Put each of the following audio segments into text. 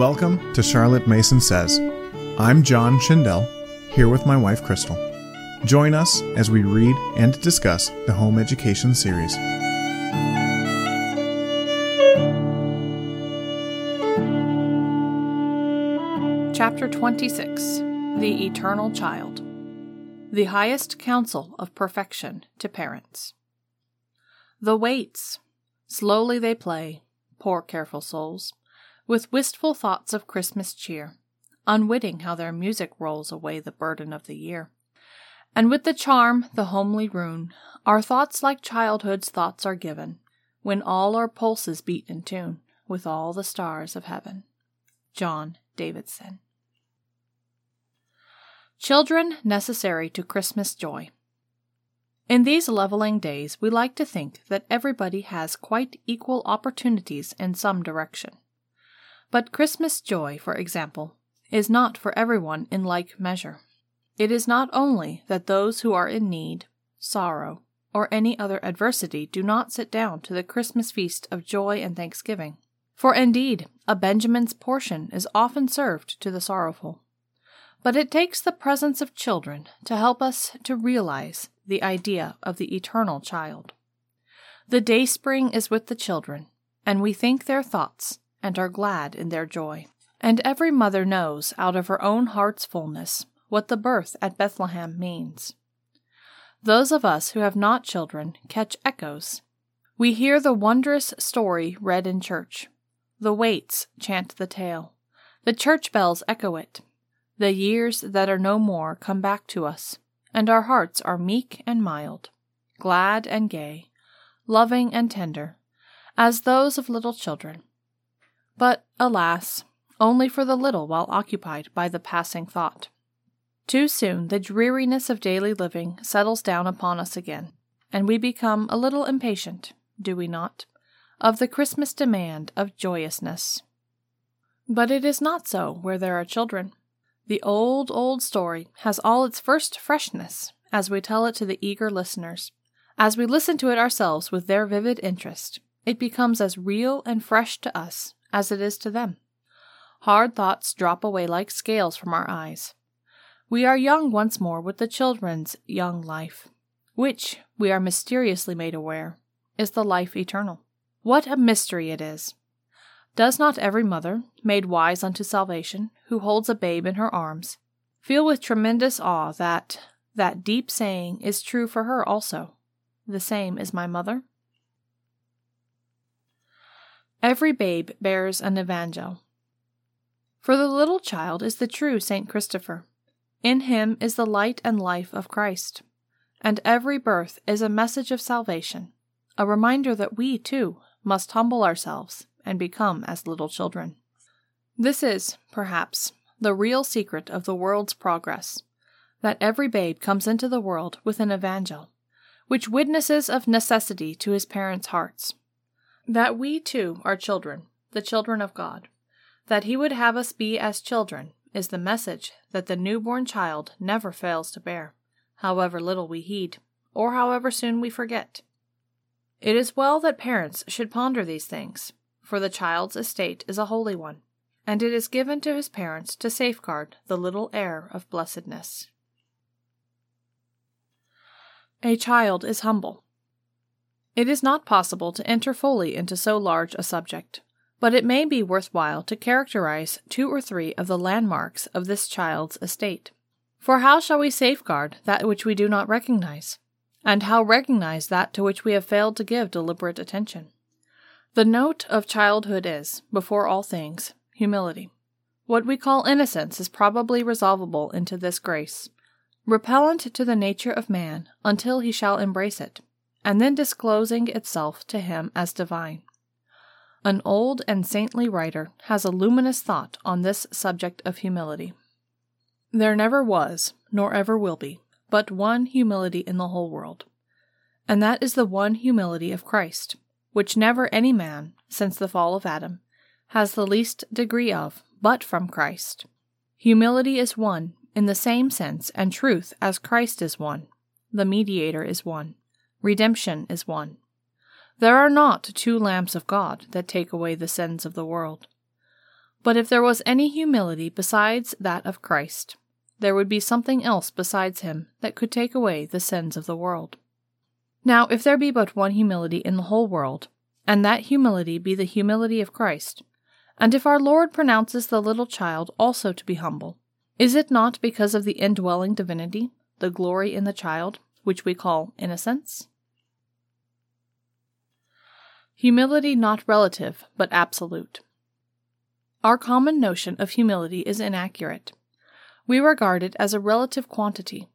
Welcome to Charlotte Mason Says. I'm John Schindel, here with my wife Crystal. Join us as we read and discuss the Home Education series. Chapter 26 The Eternal Child The Highest Counsel of Perfection to Parents. The waits. Slowly they play, poor careful souls, with wistful thoughts of Christmas cheer, unwitting how their music rolls away the burden of the year. And with the charm, the homely rune, our thoughts like childhood's thoughts are given, when all our pulses beat in tune with all the stars of heaven. John Davidson. Children necessary to Christmas joy. In these leveling days, we like to think that everybody has quite equal opportunities in some direction. But Christmas joy, for example, is not for everyone in like measure. It is not only that those who are in need, sorrow, or any other adversity do not sit down to the Christmas feast of joy and thanksgiving, for indeed a Benjamin's portion is often served to the sorrowful. But it takes the presence of children to help us to realize the idea of the eternal child. The dayspring is with the children, and we think their thoughts and are glad in their joy. And every mother knows out of her own heart's fullness what the birth at Bethlehem means. Those of us who have not children catch echoes. We hear the wondrous story read in church. The waits chant the tale. The church bells echo it. The years that are no more come back to us, and our hearts are meek and mild, glad and gay, loving and tender, as those of little children. But, alas, only for the little while occupied by the passing thought. Too soon the dreariness of daily living settles down upon us again, and we become a little impatient, do we not, of the Christmas demand of joyousness. But it is not so where there are children. The old, old story has all its first freshness as we tell it to the eager listeners. As we listen to it ourselves with their vivid interest, it becomes as real and fresh to us as it is to them. Hard thoughts drop away like scales from our eyes. We are young once more with the children's young life, which, we are mysteriously made aware, is the life eternal. What a mystery it is! Does not every mother, made wise unto salvation, who holds a babe in her arms, feel with tremendous awe that that deep saying is true for her also? The same is my mother? Every babe bears an evangel. For the little child is the true Saint Christopher. In him is the light and life of Christ. And every birth is a message of salvation, a reminder that we, too, must humble ourselves and become as little children. This is, perhaps, the real secret of the world's progress that every babe comes into the world with an evangel, which witnesses of necessity to his parents' hearts. That we, too, are children, the children of God. That he would have us be as children is the message that the newborn child never fails to bear, however little we heed, or however soon we forget. It is well that parents should ponder these things, for the child's estate is a holy one, and it is given to his parents to safeguard the little heir of blessedness. A child is humble. It is not possible to enter fully into so large a subject, but it may be worthwhile to characterize two or three of the landmarks of this child's estate. For how shall we safeguard that which we do not recognize? And how recognize that to which we have failed to give deliberate attention? The note of childhood is, before all things, humility. What we call innocence is probably resolvable into this grace, repellent to the nature of man until he shall embrace it, and then disclosing itself to him as divine. An old and saintly writer has a luminous thought on this subject of humility. There never was, nor ever will be, but one humility in the whole world, and that is the one humility of Christ which never any man, since the fall of Adam, has the least degree of, but from Christ. Humility is one, in the same sense and truth as Christ is one. The mediator is one. Redemption is one. There are not two lambs of God that take away the sins of the world. But if there was any humility besides that of Christ, there would be something else besides him that could take away the sins of the world. Now, if there be but one humility in the whole world, and that humility be the humility of Christ, and if our Lord pronounces the little child also to be humble, is it not because of the indwelling divinity, the glory in the child, which we call innocence? Humility not relative, but absolute. Our common notion of humility is inaccurate. We regard it as a relative quantity.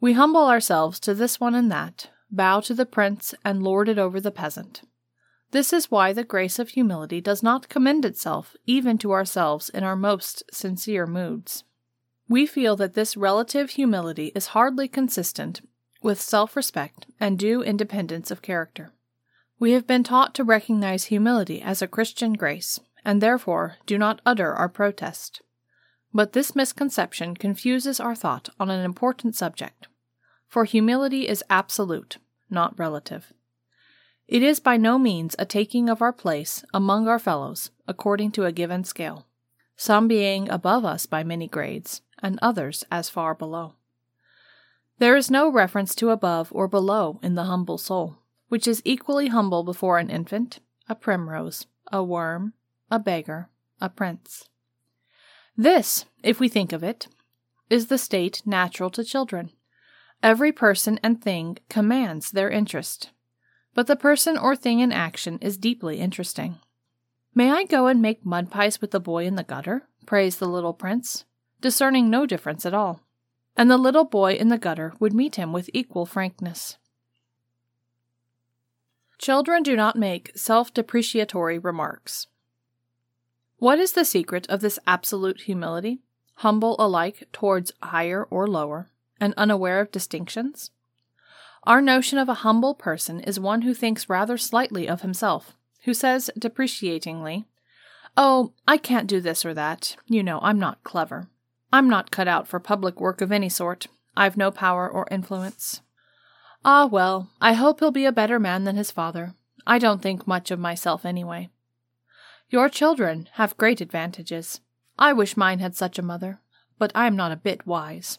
We humble ourselves to this one and that, bow to the prince, and lord it over the peasant. This is why the grace of humility does not commend itself even to ourselves in our most sincere moods. We feel that this relative humility is hardly consistent with self respect and due independence of character. We have been taught to recognize humility as a Christian grace, and therefore do not utter our protest. But this misconception confuses our thought on an important subject, for humility is absolute, not relative. It is by no means a taking of our place among our fellows according to a given scale, some being above us by many grades, and others as far below. There is no reference to above or below in the humble soul which is equally humble before an infant, a primrose, a worm, a beggar, a prince. This, if we think of it, is the state natural to children. Every person and thing commands their interest, but the person or thing in action is deeply interesting. May I go and make mud pies with the boy in the gutter? prays the little prince, discerning no difference at all. And the little boy in the gutter would meet him with equal frankness. Children do not make self depreciatory remarks. What is the secret of this absolute humility, humble alike towards higher or lower, and unaware of distinctions? Our notion of a humble person is one who thinks rather slightly of himself, who says depreciatingly, Oh, I can't do this or that. You know, I'm not clever. I'm not cut out for public work of any sort. I've no power or influence. Ah, well, I hope he'll be a better man than his father. I don't think much of myself anyway. Your children have great advantages. I wish mine had such a mother, but I am not a bit wise.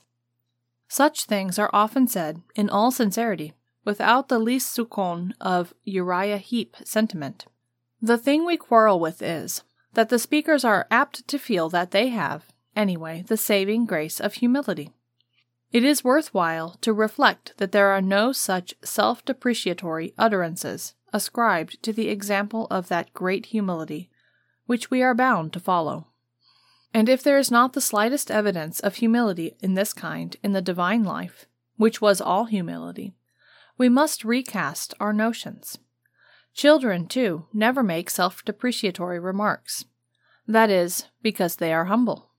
Such things are often said, in all sincerity, without the least soupçon of Uriah Heep sentiment. The thing we quarrel with is that the speakers are apt to feel that they have, anyway, the saving grace of humility. It is worth while to reflect that there are no such self depreciatory utterances ascribed to the example of that great humility which we are bound to follow. And if there is not the slightest evidence of humility in this kind in the divine life, which was all humility, we must recast our notions. Children, too, never make self depreciatory remarks. That is, because they are humble.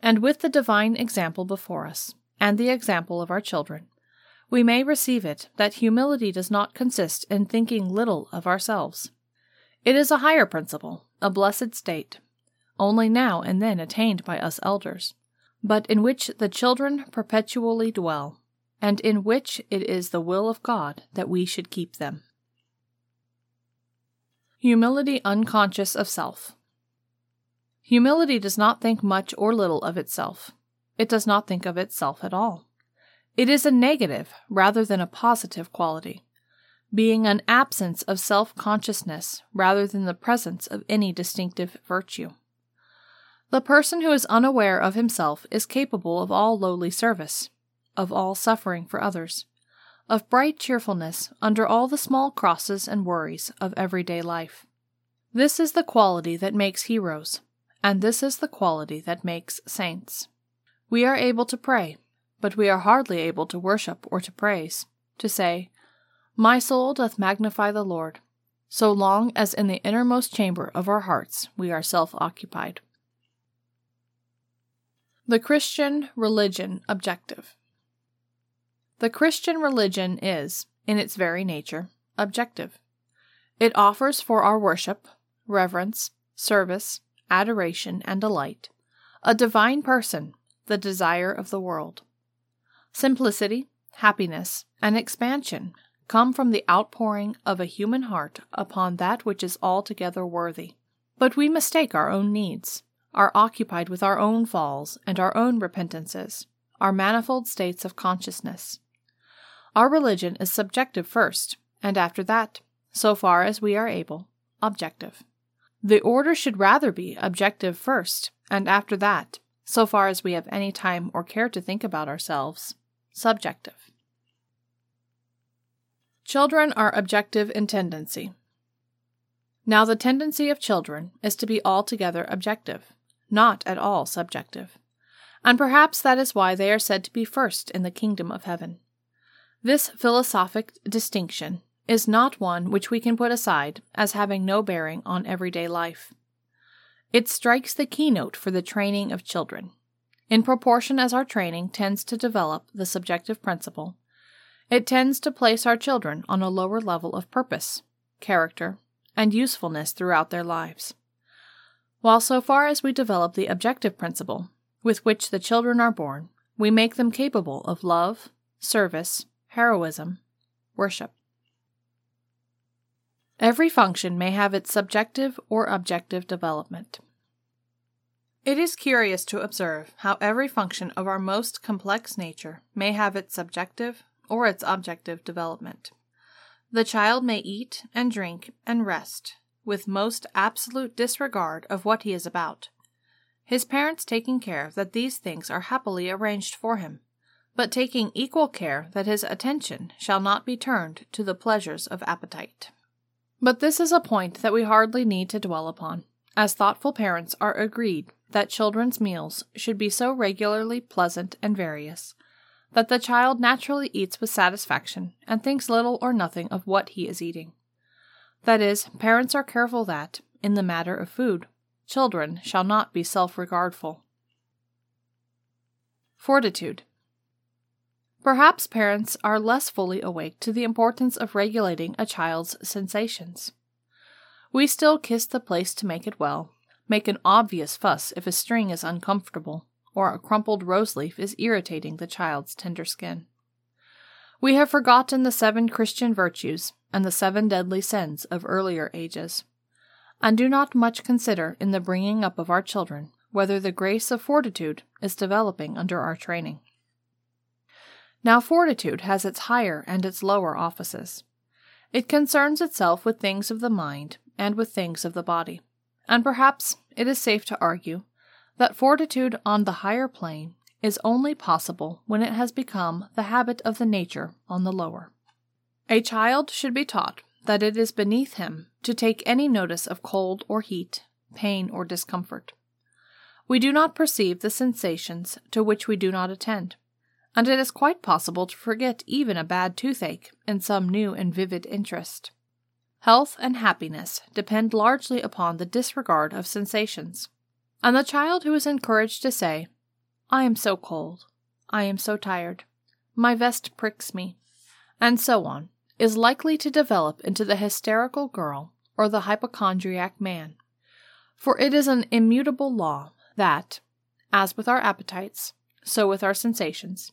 And with the divine example before us, and the example of our children, we may receive it that humility does not consist in thinking little of ourselves. It is a higher principle, a blessed state, only now and then attained by us elders, but in which the children perpetually dwell, and in which it is the will of God that we should keep them. Humility unconscious of self. Humility does not think much or little of itself. It does not think of itself at all. It is a negative rather than a positive quality, being an absence of self consciousness rather than the presence of any distinctive virtue. The person who is unaware of himself is capable of all lowly service, of all suffering for others, of bright cheerfulness under all the small crosses and worries of everyday life. This is the quality that makes heroes, and this is the quality that makes saints. We are able to pray, but we are hardly able to worship or to praise, to say, My soul doth magnify the Lord, so long as in the innermost chamber of our hearts we are self occupied. The Christian Religion Objective The Christian religion is, in its very nature, objective. It offers for our worship, reverence, service, adoration, and delight a divine person the desire of the world. Simplicity, happiness, and expansion come from the outpouring of a human heart upon that which is altogether worthy. But we mistake our own needs, are occupied with our own falls and our own repentances, our manifold states of consciousness. Our religion is subjective first, and after that, so far as we are able, objective. The order should rather be objective first, and after that, so far as we have any time or care to think about ourselves, subjective. Children are objective in tendency. Now, the tendency of children is to be altogether objective, not at all subjective. And perhaps that is why they are said to be first in the kingdom of heaven. This philosophic distinction is not one which we can put aside as having no bearing on everyday life. It strikes the keynote for the training of children. In proportion as our training tends to develop the subjective principle, it tends to place our children on a lower level of purpose, character, and usefulness throughout their lives. While so far as we develop the objective principle, with which the children are born, we make them capable of love, service, heroism, worship. Every function may have its subjective or objective development. It is curious to observe how every function of our most complex nature may have its subjective or its objective development. The child may eat and drink and rest with most absolute disregard of what he is about, his parents taking care that these things are happily arranged for him, but taking equal care that his attention shall not be turned to the pleasures of appetite. But this is a point that we hardly need to dwell upon, as thoughtful parents are agreed that children's meals should be so regularly pleasant and various that the child naturally eats with satisfaction and thinks little or nothing of what he is eating. That is, parents are careful that, in the matter of food, children shall not be self regardful. Fortitude. Perhaps parents are less fully awake to the importance of regulating a child's sensations. We still kiss the place to make it well, make an obvious fuss if a string is uncomfortable, or a crumpled rose leaf is irritating the child's tender skin. We have forgotten the seven Christian virtues and the seven deadly sins of earlier ages, and do not much consider in the bringing up of our children whether the grace of fortitude is developing under our training. Now, fortitude has its higher and its lower offices. It concerns itself with things of the mind and with things of the body, and perhaps it is safe to argue that fortitude on the higher plane is only possible when it has become the habit of the nature on the lower. A child should be taught that it is beneath him to take any notice of cold or heat, pain or discomfort. We do not perceive the sensations to which we do not attend, and it is quite possible to forget even a bad toothache in some new and vivid interest. Health and happiness depend largely upon the disregard of sensations, and the child who is encouraged to say, I am so cold, I am so tired, my vest pricks me, and so on, is likely to develop into the hysterical girl or the hypochondriac man. For it is an immutable law that, as with our appetites, so with our sensations,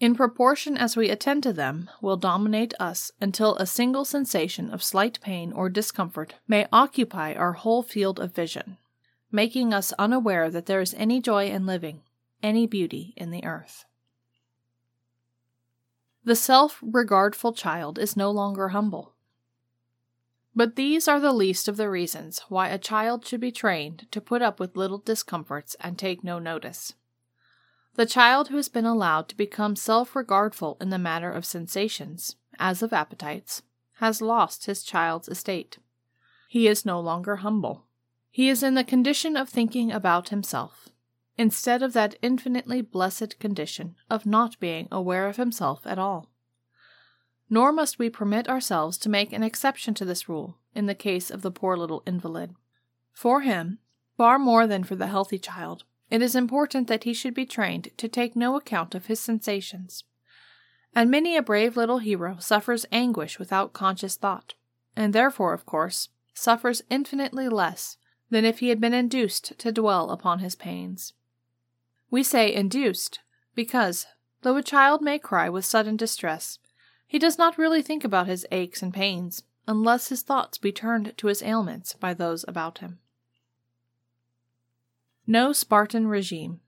in proportion as we attend to them, will dominate us until a single sensation of slight pain or discomfort may occupy our whole field of vision, making us unaware that there is any joy in living, any beauty in the earth. The self regardful child is no longer humble. But these are the least of the reasons why a child should be trained to put up with little discomforts and take no notice. The child who has been allowed to become self regardful in the matter of sensations, as of appetites, has lost his child's estate. He is no longer humble. He is in the condition of thinking about himself, instead of that infinitely blessed condition of not being aware of himself at all. Nor must we permit ourselves to make an exception to this rule in the case of the poor little invalid. For him, far more than for the healthy child, it is important that he should be trained to take no account of his sensations. And many a brave little hero suffers anguish without conscious thought, and therefore, of course, suffers infinitely less than if he had been induced to dwell upon his pains. We say induced because, though a child may cry with sudden distress, he does not really think about his aches and pains unless his thoughts be turned to his ailments by those about him. No Spartan regime.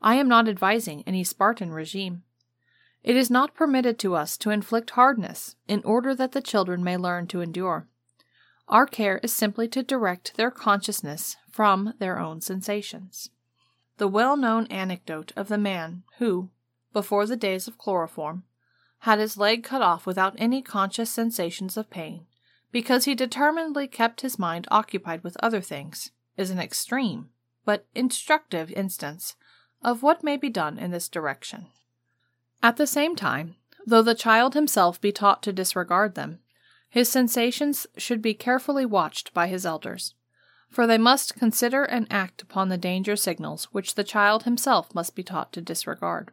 I am not advising any Spartan regime. It is not permitted to us to inflict hardness in order that the children may learn to endure. Our care is simply to direct their consciousness from their own sensations. The well known anecdote of the man who, before the days of chloroform, had his leg cut off without any conscious sensations of pain, because he determinedly kept his mind occupied with other things, is an extreme, but instructive instance of what may be done in this direction. At the same time, though the child himself be taught to disregard them, his sensations should be carefully watched by his elders, for they must consider and act upon the danger signals which the child himself must be taught to disregard.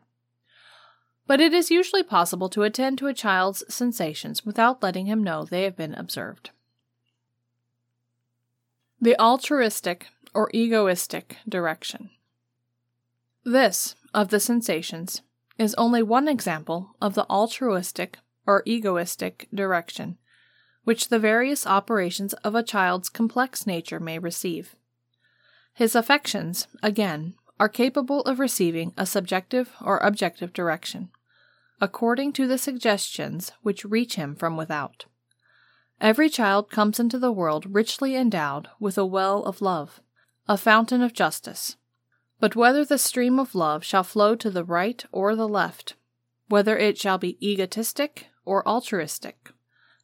But it is usually possible to attend to a child's sensations without letting him know they have been observed. The altruistic or egoistic direction. This, of the sensations, is only one example of the altruistic or egoistic direction which the various operations of a child's complex nature may receive. His affections, again, are capable of receiving a subjective or objective direction, according to the suggestions which reach him from without. Every child comes into the world richly endowed with a well of love, a fountain of justice. But whether the stream of love shall flow to the right or the left, whether it shall be egotistic or altruistic,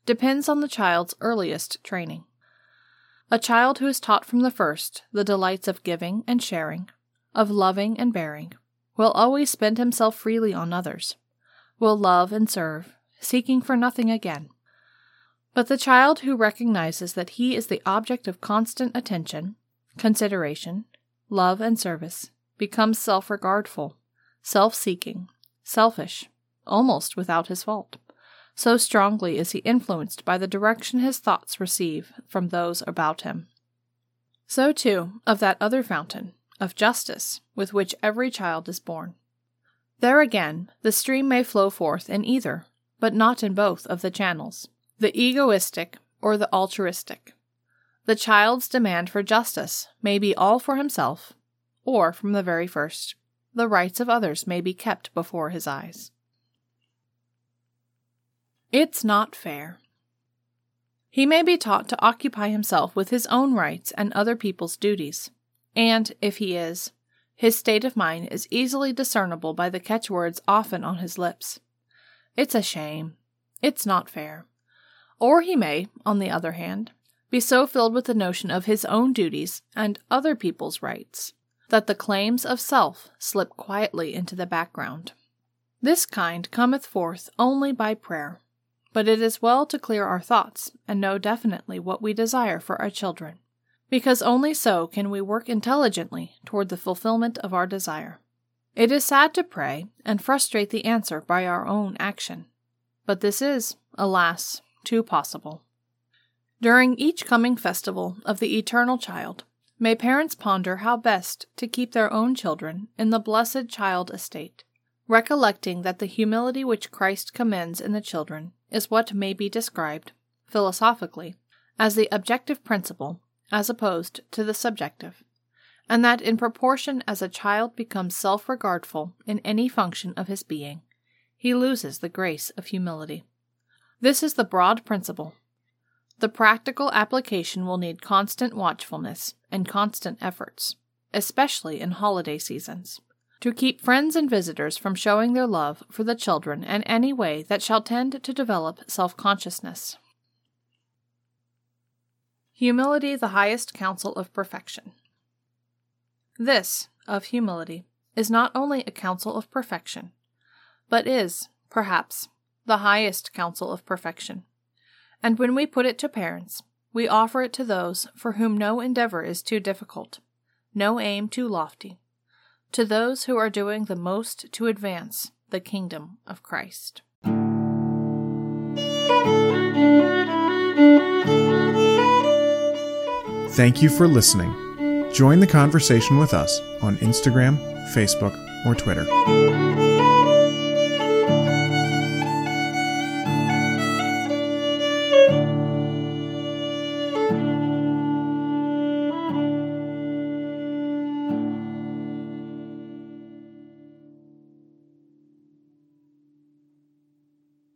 depends on the child's earliest training. A child who is taught from the first the delights of giving and sharing, of loving and bearing, will always spend himself freely on others, will love and serve, seeking for nothing again. But the child who recognizes that he is the object of constant attention, consideration, love, and service becomes self regardful, self seeking, selfish, almost without his fault. So strongly is he influenced by the direction his thoughts receive from those about him. So, too, of that other fountain, of justice, with which every child is born. There again, the stream may flow forth in either, but not in both of the channels, the egoistic or the altruistic. The child's demand for justice may be all for himself, or from the very first, the rights of others may be kept before his eyes. It's not fair. He may be taught to occupy himself with his own rights and other people's duties, and, if he is, his state of mind is easily discernible by the catchwords often on his lips. It's a shame. It's not fair. Or he may, on the other hand, be so filled with the notion of his own duties and other people's rights that the claims of self slip quietly into the background. This kind cometh forth only by prayer but it is well to clear our thoughts and know definitely what we desire for our children, because only so can we work intelligently toward the fulfillment of our desire. It is sad to pray and frustrate the answer by our own action, but this is, alas, too possible. During each coming festival of the Eternal Child, may parents ponder how best to keep their own children in the blessed child estate, recollecting that the humility which Christ commends in the children is what may be described, philosophically, as the objective principle as opposed to the subjective, and that in proportion as a child becomes self regardful in any function of his being, he loses the grace of humility. This is the broad principle. The practical application will need constant watchfulness and constant efforts, especially in holiday seasons to keep friends and visitors from showing their love for the children in any way that shall tend to develop self consciousness. Humility, the highest counsel of perfection. This, of humility, is not only a counsel of perfection, but is, perhaps, the highest counsel of perfection. And when we put it to parents, we offer it to those for whom no endeavor is too difficult, no aim too lofty, to those who are doing the most to advance the kingdom of Christ. Thank you for listening. Join the conversation with us on Instagram, Facebook, or Twitter.